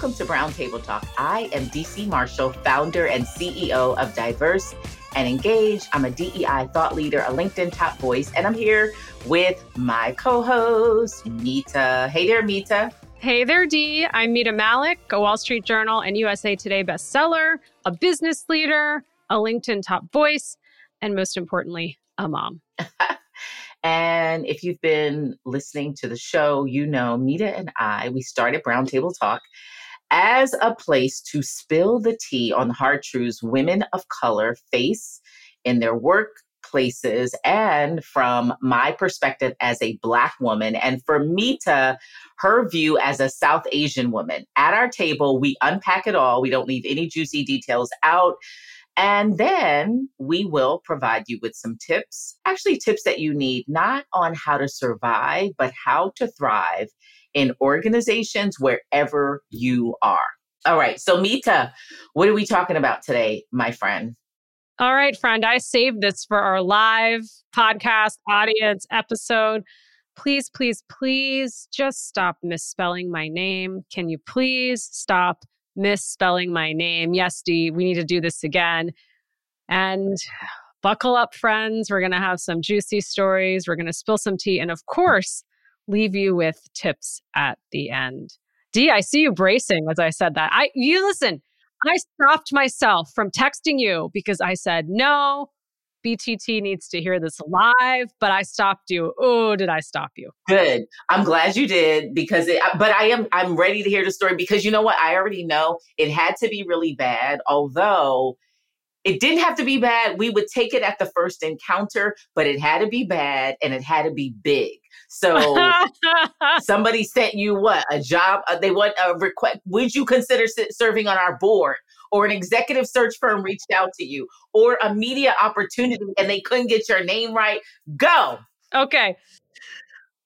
Welcome to Brown Table Talk. I am Dee C. Marshall, founder and CEO of Diverse and Engaged. I'm a DEI thought leader, a LinkedIn top voice, and I'm here with my co host, Mita. Hey there, Mita. Hey there, Dee. I'm Mita Mallick, a Wall Street Journal and USA Today bestseller, a business leader, a LinkedIn top voice, and most importantly, a mom. and if you've been listening to the show, you know Mita and I, we started Brown Table Talk as a place to spill the tea on hard truths women of color face in their workplaces and from my perspective as a black woman and for Mita her view as a south asian woman. At our table we unpack it all. We don't leave any juicy details out. And then we will provide you with some tips actually tips that you need not on how to survive but how to thrive in organizations wherever you are. All right. So, Mita, what are we talking about today, my friend? All right, friend. I saved this for our live podcast audience episode. Please, please, please just stop misspelling my name. Can you please stop misspelling my name? Yes, Dee, we need to do this again. And buckle up, friends. We're going to have some juicy stories. We're going to spill some tea. And of course, leave you with tips at the end. Dee, I see you bracing as I said that. I you listen, I stopped myself from texting you because I said, no, BTT needs to hear this live, but I stopped you. Oh, did I stop you? Good. I'm glad you did because it, uh, but I am I'm ready to hear the story because you know what? I already know it had to be really bad, although it didn't have to be bad. We would take it at the first encounter, but it had to be bad and it had to be big. So somebody sent you what a job? Uh, they want a request. Would you consider serving on our board? Or an executive search firm reached out to you, or a media opportunity and they couldn't get your name right. Go. Okay.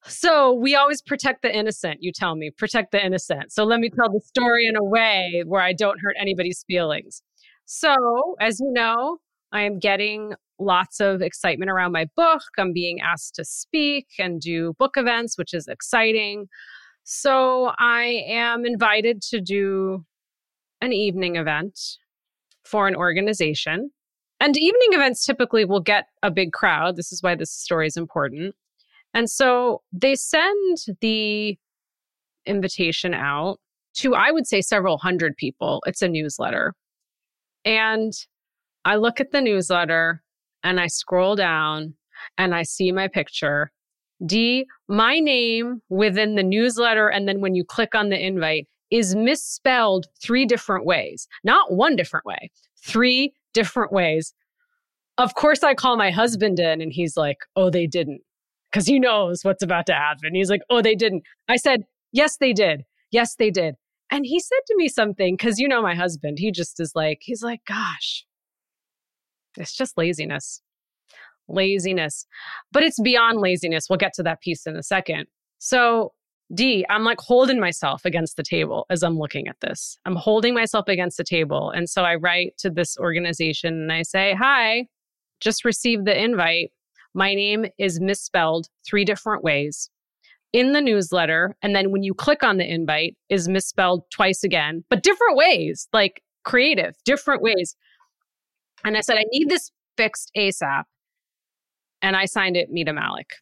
So we always protect the innocent, you tell me, protect the innocent. So let me tell the story in a way where I don't hurt anybody's feelings. So, as you know, I am getting lots of excitement around my book. I'm being asked to speak and do book events, which is exciting. So I am invited to do an evening event for an organization. And evening events typically will get a big crowd. This is why this story is important. And so they send the invitation out to, I would say, several hundred people. It's a newsletter. And I look at the newsletter and I scroll down and I see my picture. Dee, my name within the newsletter, and then when you click on the invite, is misspelled three different ways. Not one different way, three different ways. Of course, I call my husband in and he's like, oh, they didn't. Because he knows what's about to happen. He's like, oh, they didn't. I said, yes, they did. Yes, they did. And he said to me something, because you know my husband, he just is like, he's like, gosh, it's just laziness. Laziness. But it's beyond laziness. We'll get to that piece in a second. So, Dee, I'm like holding myself against the table as I'm looking at this. I'm holding myself against the table. And so I write to this organization and I say, Hi, just received the invite. My name is misspelled three different ways in the newsletter. And then when you click on the invite, is misspelled twice again, but different ways, like creative, different mm-hmm. ways. And I said, I need this fixed ASAP. And I signed it Mita Mallick.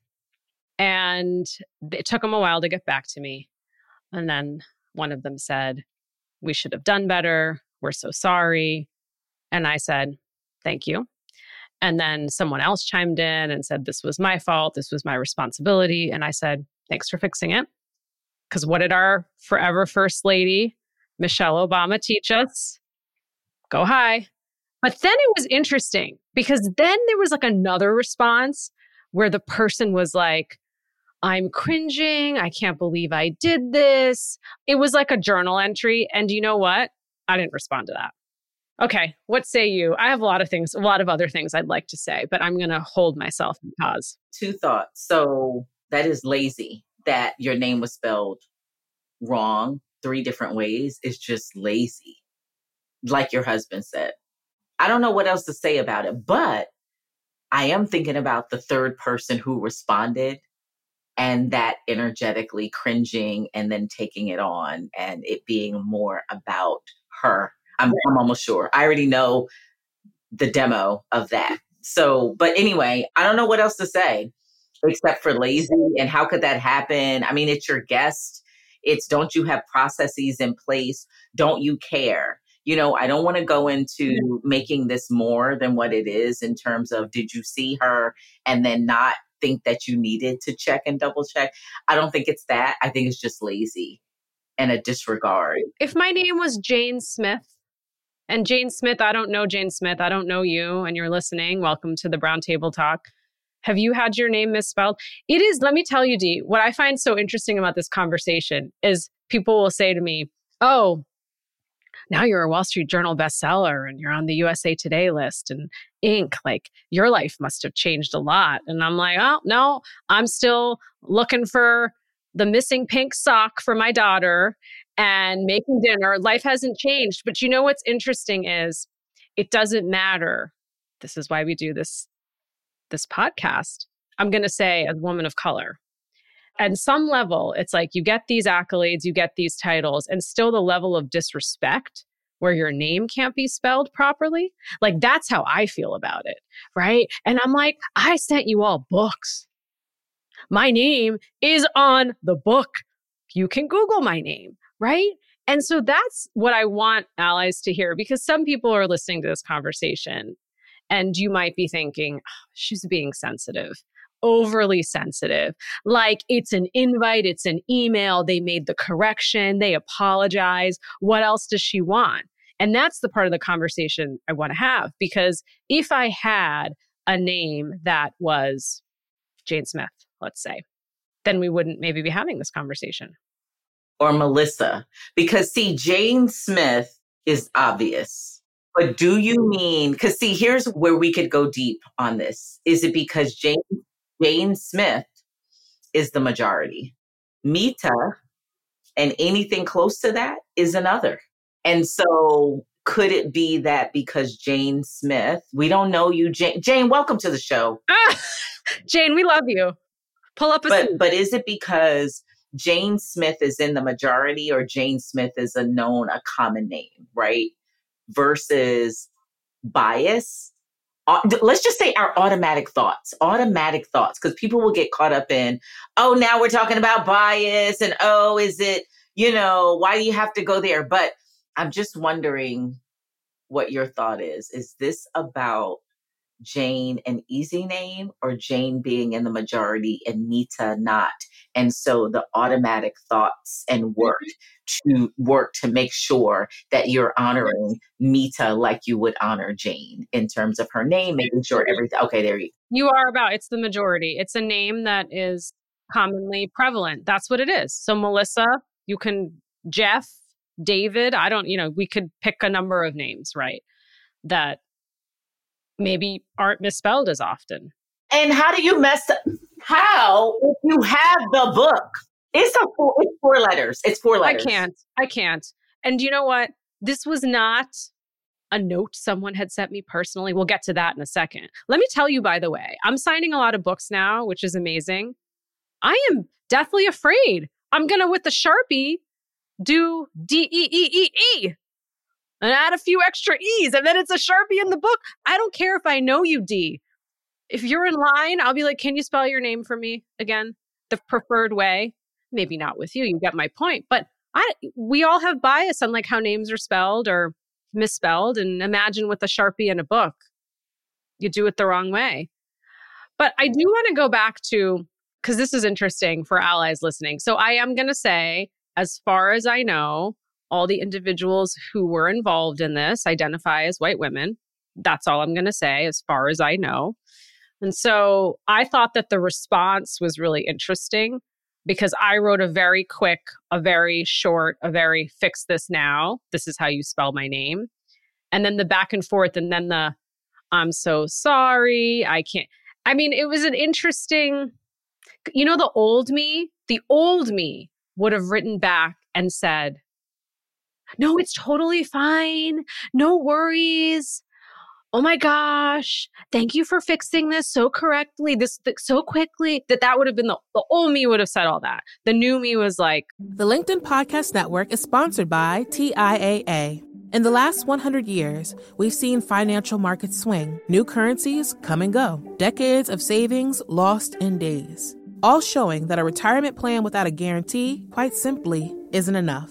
And it took them a while to get back to me. And then one of them said, We should have done better. We're so sorry. And I said, Thank you. And then someone else chimed in and said, This was my fault. This was my responsibility. And I said, Thanks for fixing it. Because what did our forever First Lady, Michelle Obama, teach us? Go high. But then it was interesting because then there was like another response where the person was like, I'm cringing. I can't believe I did this. It was like a journal entry. And you know what? I didn't respond to that. Okay, what say you? I have a lot of things, a lot of other things I'd like to say, but I'm going to hold myself in pause. Two thoughts. So that is lazy that your name was spelled wrong three different ways. It's just lazy, like your husband said. I don't know what else to say about it, but I am thinking about the third person who responded and that energetically cringing and then taking it on and it being more about her. I'm, I'm almost sure. I already know the demo of that. So, but anyway, I don't know what else to say except for lazy and how could that happen? I mean, it's your guest. It's don't you have processes in place? Don't you care? You know, I don't want to go into making this more than what it is in terms of did you see her and then not think that you needed to check and double check. I don't think it's that. I think it's just lazy and a disregard. If my name was Jane Smith, and Jane Smith, I don't know Jane Smith, I don't know you, and you're listening, welcome to the Brown Table Talk. Have you had your name misspelled? It is, let me tell you, Dee, what I find so interesting about this conversation is people will say to me, Oh, now you're a Wall Street Journal bestseller and you're on the USA Today list and Inc. Like your life must have changed a lot. And I'm like, oh, no, I'm still looking for the missing pink sock for my daughter and making dinner. Life hasn't changed. But you know what's interesting is it doesn't matter. This is why we do this this podcast. I'm going to say a woman of color. And some level, it's like you get these accolades, you get these titles, and still the level of disrespect where your name can't be spelled properly. Like that's how I feel about it. Right. And I'm like, I sent you all books. My name is on the book. You can Google my name. Right. And so that's what I want allies to hear because some people are listening to this conversation and you might be thinking, oh, she's being sensitive overly sensitive. Like it's an invite, it's an email, they made the correction, they apologize. What else does she want? And that's the part of the conversation I want to have because if I had a name that was Jane Smith, let's say, then we wouldn't maybe be having this conversation. Or Melissa. Because see, Jane Smith is obvious. But do you mean, because see, here's where we could go deep on this. Is it because Jane Jane Smith is the majority. Mita and anything close to that is another. And so could it be that because Jane Smith, we don't know you, Jane? Jane, welcome to the show. Ah, Jane, we love you. Pull up a but, but is it because Jane Smith is in the majority or Jane Smith is a known, a common name, right? Versus bias let's just say our automatic thoughts, automatic thoughts, because people will get caught up in, oh, now we're talking about bias and oh, is it, you know, why do you have to go there? But I'm just wondering what your thought is. Is this about Jane an easy name or Jane being in the majority and Mita not? And so the automatic thoughts and work mm-hmm. to work to make sure that you're honoring Mita like you would honor Jane in terms of her name, making sure everything. Okay, there you. You are about. It's the majority. It's a name that is commonly prevalent. That's what it is. So Melissa, you can Jeff, David. I don't. You know, we could pick a number of names, right? That maybe aren't misspelled as often. And how do you mess up? How if you have the book? It's a four, it's four letters. It's four letters. I can't. I can't. And you know what? This was not a note someone had sent me personally. We'll get to that in a second. Let me tell you, by the way, I'm signing a lot of books now, which is amazing. I am deathly afraid. I'm going to, with the Sharpie, do D E E E E and add a few extra E's, and then it's a Sharpie in the book. I don't care if I know you, Dee. If you're in line, I'll be like, can you spell your name for me again? The preferred way maybe not with you you get my point but i we all have bias on like how names are spelled or misspelled and imagine with a sharpie and a book you do it the wrong way but i do want to go back to because this is interesting for allies listening so i am going to say as far as i know all the individuals who were involved in this identify as white women that's all i'm going to say as far as i know And so I thought that the response was really interesting because I wrote a very quick, a very short, a very fix this now. This is how you spell my name. And then the back and forth, and then the I'm so sorry. I can't. I mean, it was an interesting, you know, the old me, the old me would have written back and said, No, it's totally fine. No worries oh my gosh, thank you for fixing this so correctly, this th- so quickly, that that would have been the, the old me would have said all that. The new me was like, The LinkedIn Podcast Network is sponsored by TIAA. In the last 100 years, we've seen financial markets swing, new currencies come and go, decades of savings lost in days, all showing that a retirement plan without a guarantee, quite simply, isn't enough.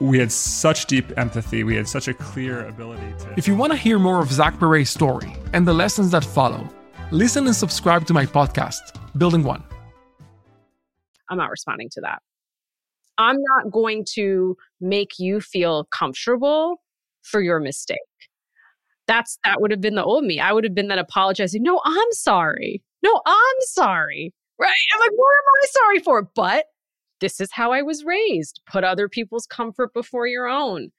we had such deep empathy. We had such a clear ability to. If you want to hear more of Zach Perret's story and the lessons that follow, listen and subscribe to my podcast, Building One. I'm not responding to that. I'm not going to make you feel comfortable for your mistake. That's that would have been the old me. I would have been that apologizing. No, I'm sorry. No, I'm sorry. Right? I'm like, what am I sorry for? But this is how I was raised. Put other people's comfort before your own.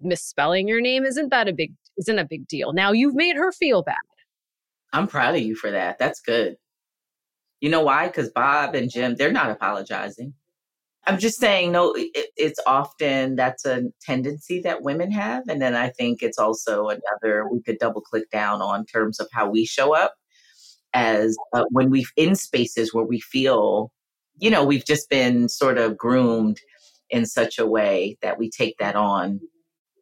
Misspelling your name isn't that a big isn't a big deal. Now you've made her feel bad. I'm proud of you for that. That's good. You know why? Because Bob and Jim, they're not apologizing. I'm just saying, no, it, it's often that's a tendency that women have. And then I think it's also another, we could double click down on terms of how we show up as uh, when we in spaces where we feel you know, we've just been sort of groomed in such a way that we take that on.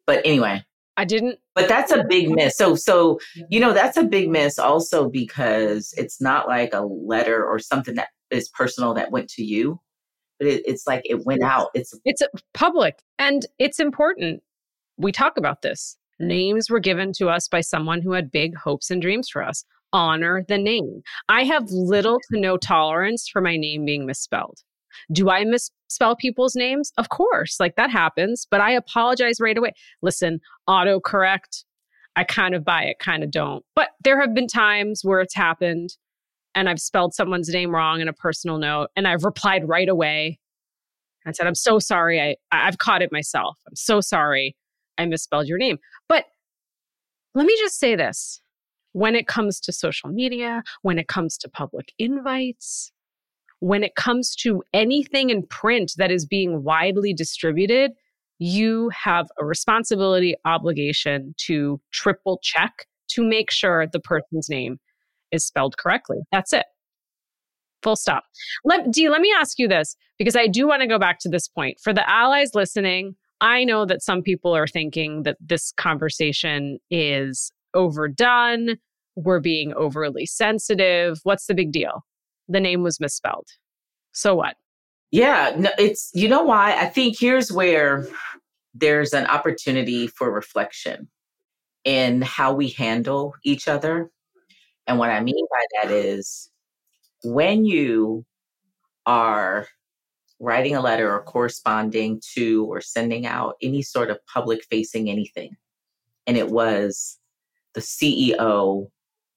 But anyway, I didn't. But that's a big miss. So, so you know, that's a big miss also because it's not like a letter or something that is personal that went to you, but it, it's like it went out. It's it's public and it's important. We talk about this. Names were given to us by someone who had big hopes and dreams for us honor the name. I have little to no tolerance for my name being misspelled. Do I misspell people's names? Of course, like that happens, but I apologize right away. Listen, autocorrect, I kind of buy it, kind of don't. But there have been times where it's happened and I've spelled someone's name wrong in a personal note and I've replied right away and said, I'm so sorry. I, I've caught it myself. I'm so sorry I misspelled your name. But let me just say this when it comes to social media, when it comes to public invites, when it comes to anything in print that is being widely distributed, you have a responsibility, obligation to triple check to make sure the person's name is spelled correctly. That's it. Full stop. Let, Dee, let me ask you this because I do want to go back to this point. For the allies listening, I know that some people are thinking that this conversation is overdone. We're being overly sensitive. What's the big deal? The name was misspelled. So what? Yeah, no, it's, you know why? I think here's where there's an opportunity for reflection in how we handle each other. And what I mean by that is when you are writing a letter or corresponding to or sending out any sort of public facing anything, and it was the CEO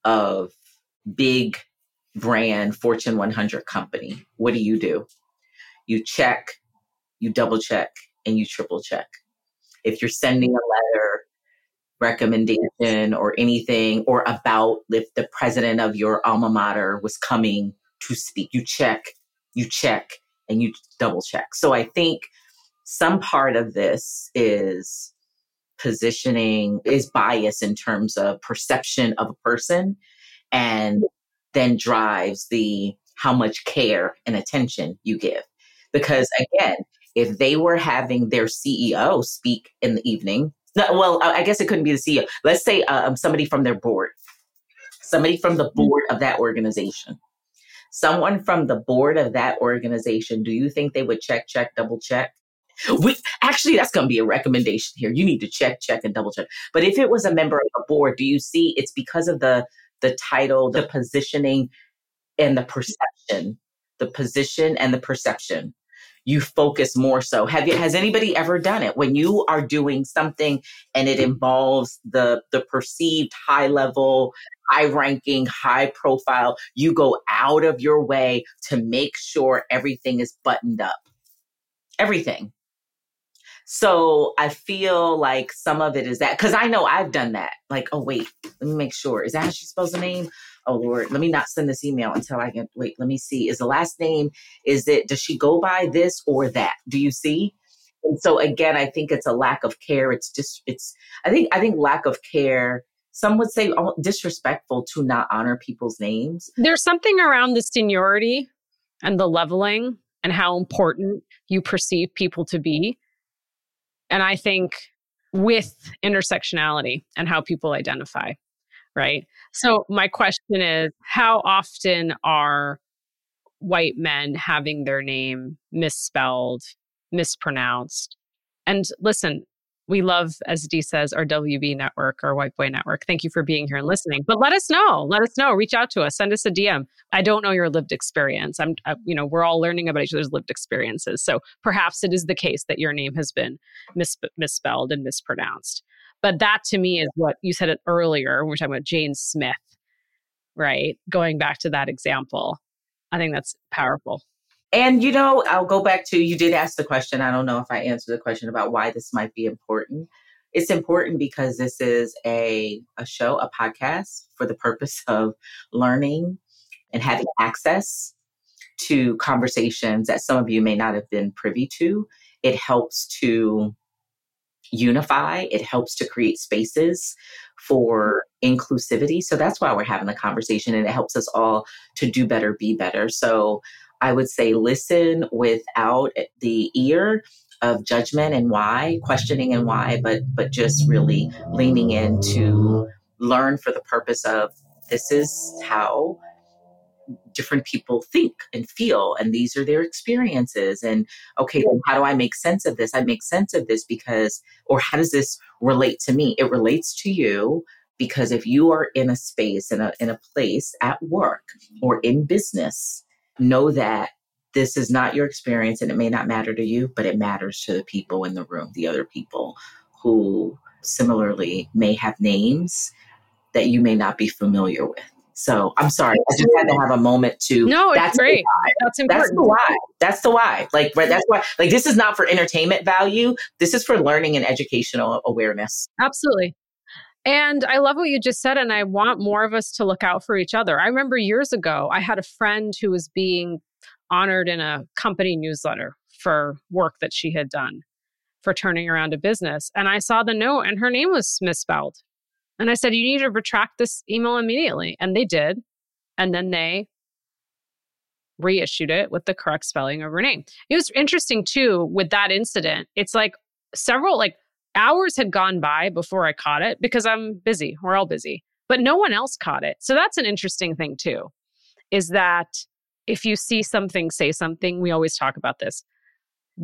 of big brand Fortune 100 company, what do you do? You check, you double check, and you triple check. if you're sending a letter recommendation or anything or about if the president of your alma mater was coming to speak you check you check and you double check so i think some part of this is positioning is bias in terms of perception of a person and then drives the how much care and attention you give. Because again if they were having their ceo speak in the evening no, well i guess it couldn't be the ceo let's say uh, um, somebody from their board. Somebody from the board of that organization. Someone from the board of that organization do you think they would check check double check we actually that's going to be a recommendation here. You need to check, check, and double check. But if it was a member of a board, do you see it's because of the the title, the positioning, and the perception, the position and the perception. You focus more so. Have you has anybody ever done it when you are doing something and it involves the the perceived high level, high ranking, high profile, you go out of your way to make sure everything is buttoned up. Everything so I feel like some of it is that because I know I've done that. Like, oh wait, let me make sure. Is that how she spells the name? Oh Lord, let me not send this email until I can wait, let me see. Is the last name, is it does she go by this or that? Do you see? And so again, I think it's a lack of care. It's just it's I think I think lack of care some would say disrespectful to not honor people's names. There's something around the seniority and the leveling and how important you perceive people to be and I think with intersectionality and how people identify, right? So, my question is how often are white men having their name misspelled, mispronounced? And listen, we love, as Dee says, our WB network, our White Boy Network. Thank you for being here and listening. But let us know. Let us know. Reach out to us. Send us a DM. I don't know your lived experience. I'm, I, you know, we're all learning about each other's lived experiences. So perhaps it is the case that your name has been mis- misspelled and mispronounced. But that to me is what you said it earlier. We we're talking about Jane Smith, right? Going back to that example, I think that's powerful. And you know, I'll go back to you did ask the question. I don't know if I answered the question about why this might be important. It's important because this is a, a show, a podcast for the purpose of learning and having access to conversations that some of you may not have been privy to. It helps to unify, it helps to create spaces for inclusivity. So that's why we're having the conversation and it helps us all to do better, be better. So I would say listen without the ear of judgment and why, questioning and why, but but just really leaning in to learn for the purpose of this is how different people think and feel and these are their experiences and okay how do i make sense of this? I make sense of this because or how does this relate to me? It relates to you because if you are in a space in a in a place at work or in business know that this is not your experience and it may not matter to you, but it matters to the people in the room, the other people who similarly may have names that you may not be familiar with. So I'm sorry, I just had to have a moment to. No, that's great. That's important. That's the why. That's the why. Like right, that's why. Like this is not for entertainment value. This is for learning and educational awareness. Absolutely. And I love what you just said, and I want more of us to look out for each other. I remember years ago, I had a friend who was being honored in a company newsletter for work that she had done for turning around a business. And I saw the note, and her name was misspelled. And I said, You need to retract this email immediately. And they did. And then they reissued it with the correct spelling of her name. It was interesting too with that incident. It's like several, like hours had gone by before I caught it because I'm busy. We're all busy, but no one else caught it. So that's an interesting thing, too, is that if you see something, say something, we always talk about this.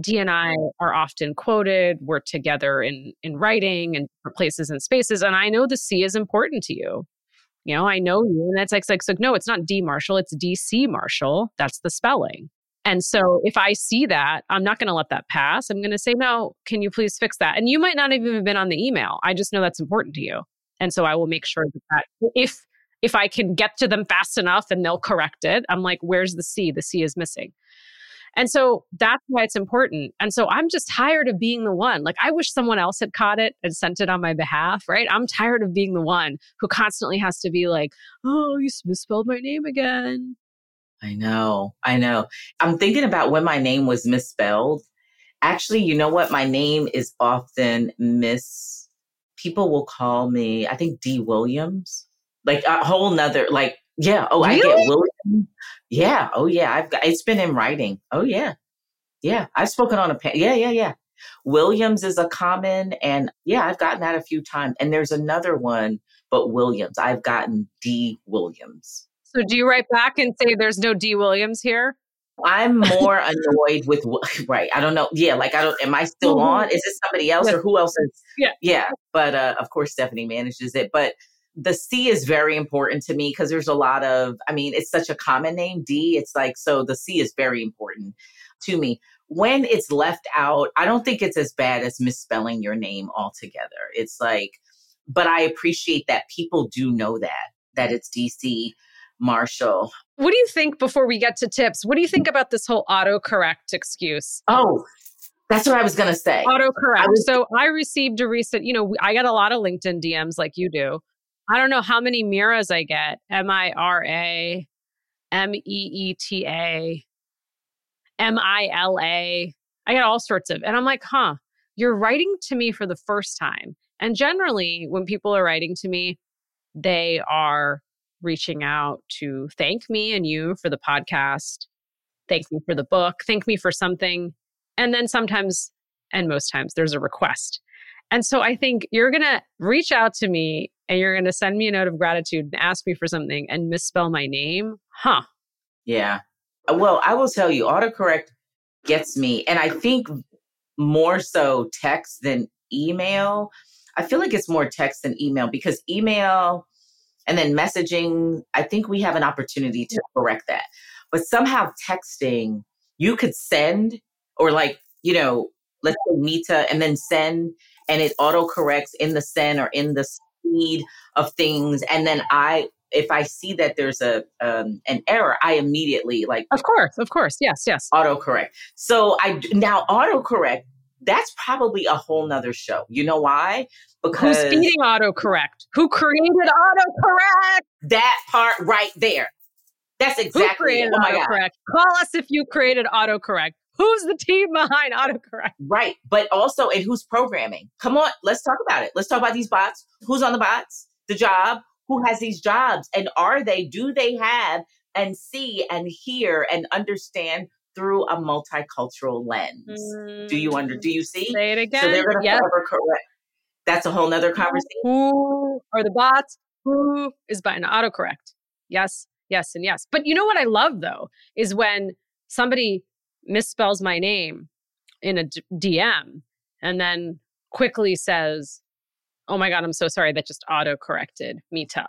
Dee and I are often quoted. We're together in in writing and places and spaces. And I know the C is important to you. You know, I know you. And that's like, like, like no, it's not Dee Marshall, it's Dee C. Marshall. That's the spelling. And so if I see that, I'm not going to let that pass. I'm going to say, no, can you please fix that? And you might not even have been on the email. I just know that's important to you. And so I will make sure that, that if if I can get to them fast enough and they'll correct it, I'm like, where's the C? The C is missing. And so that's why it's important. And so I'm just tired of being the one. Like I wish someone else had caught it and sent it on my behalf, right? I'm tired of being the one who constantly has to be like, oh, you misspelled my name again. I know. I know. I'm thinking about when my name was misspelled. Actually, you know what? My name is often miss. People will call me, I think Dee. Williams. Like a whole nother, like, yeah. Oh, really? I get William. Yeah. Oh, yeah. I've got, it's been in writing. Oh, yeah. Yeah. I've spoken on a, pa- yeah, yeah, yeah. Williams is a common, and yeah, I've gotten that a few times. And there's another one, but Williams. I've gotten Dee. Williams. So do you write back and say there's no Dee Williams here? I'm more annoyed with right. I don't know. Yeah, like I don't. Am I still mm-hmm. on? Is it somebody else or who else is? Yeah, yeah. But uh, of course, Stephanie manages it. But the C is very important to me because there's a lot of. I mean, it's such a common name, Dee. It's like so. The C is very important to me. When it's left out, I don't think it's as bad as misspelling your name altogether. It's like, but I appreciate that people do know that that it's Dee C. Marshall. What do you think before we get to tips? What do you think about this whole autocorrect excuse? Oh, that's what I was going to say. Autocorrect. Was- so I received a recent, you know, I get a lot of LinkedIn DMs like you do. I don't know how many Miras I get. M I R A, M E E T A, M I L A. I get all sorts of, and I'm like, huh, you're writing to me for the first time. And generally, when people are writing to me, they are reaching out to thank me and you for the podcast, thank me for the book, thank me for something. And then sometimes, and most times, there's a request. And so I think you're going to reach out to me and you're going to send me a note of gratitude and ask me for something and misspell my name. Huh. Yeah. Uh, well, I will tell you, autocorrect gets me. And I think more so text than email. I feel like it's more text than email because email, and then messaging, I think we have an opportunity to correct that. But somehow texting, you could send or like, you know, let's say Mita and then send and it auto corrects in the send or in the speed of things. And then I, if I see that there's a um, an error, I immediately like. Of course, of course, yes, yes. Autocorrect. So I now autocorrect. That's probably a whole nother show. You know why? Because who's feeding autocorrect? Who created autocorrect? That part right there. That's exactly Who created oh autocorrect. Call us if you created autocorrect. Who's the team behind autocorrect? Right. But also, and who's programming? Come on, let's talk about it. Let's talk about these bots. Who's on the bots? The job? Who has these jobs? And are they, do they have and see and hear and understand through a multicultural lens? Mm, do you under do you see? Say it again. So they're gonna yep. forever correct that's a whole nother conversation. Who are the bots? Who is buying an autocorrect? Yes, yes, and yes. But you know what I love though is when somebody misspells my name in a d- DM and then quickly says, "Oh my god, I'm so sorry. That just auto corrected Mita,"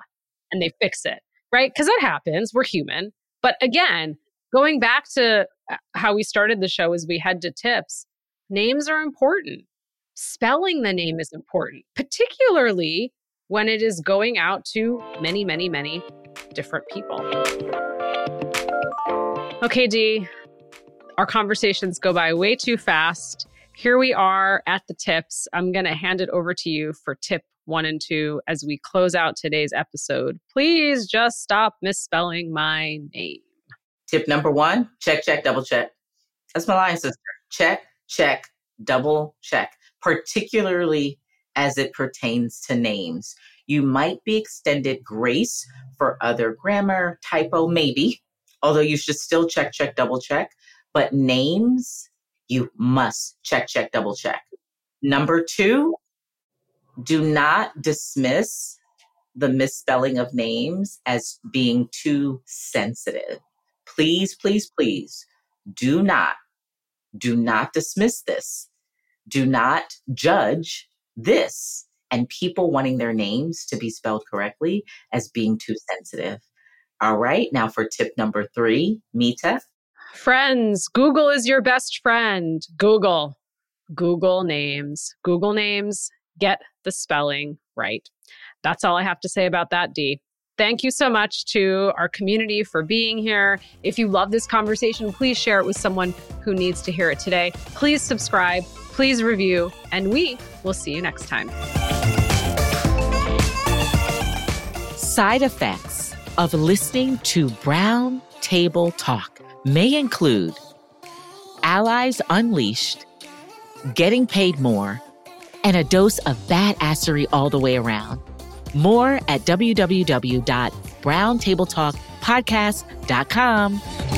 and they fix it, right? Because that happens. We're human. But again, going back to uh, how we started the show as we head to tips, names are important spelling the name is important, particularly when it is going out to many, many, many different people. Okay, Dee, our conversations go by way too fast. Here we are at the tips. I'm going to hand it over to you for tip one and two as we close out today's episode. Please just stop misspelling my name. Tip number one check, check, double check. That's my line, sister. Check, check, double check particularly as it pertains to names. You might be extended grace for other grammar, typo, maybe, although you should still check, check, double check. But names, you must check, check, double check. Number two, do not dismiss the misspelling of names as being too sensitive. Please, please, please do not, do not dismiss this do not judge this and people wanting their names to be spelled correctly as being too sensitive. All right, now for tip number three, Mita. Friends, Google is your best friend. Google, Google names, Google names, get the spelling right. That's all I have to say about that, Dee. Thank you so much to our community for being here. If you love this conversation, please share it with someone who needs to hear it today. Please subscribe, please review, and we will see you next time. Side effects of listening to Brown Table Talk may include allies unleashed, getting paid more, and a dose of badassery all the way around. More at www.browntabletalkpodcast.com.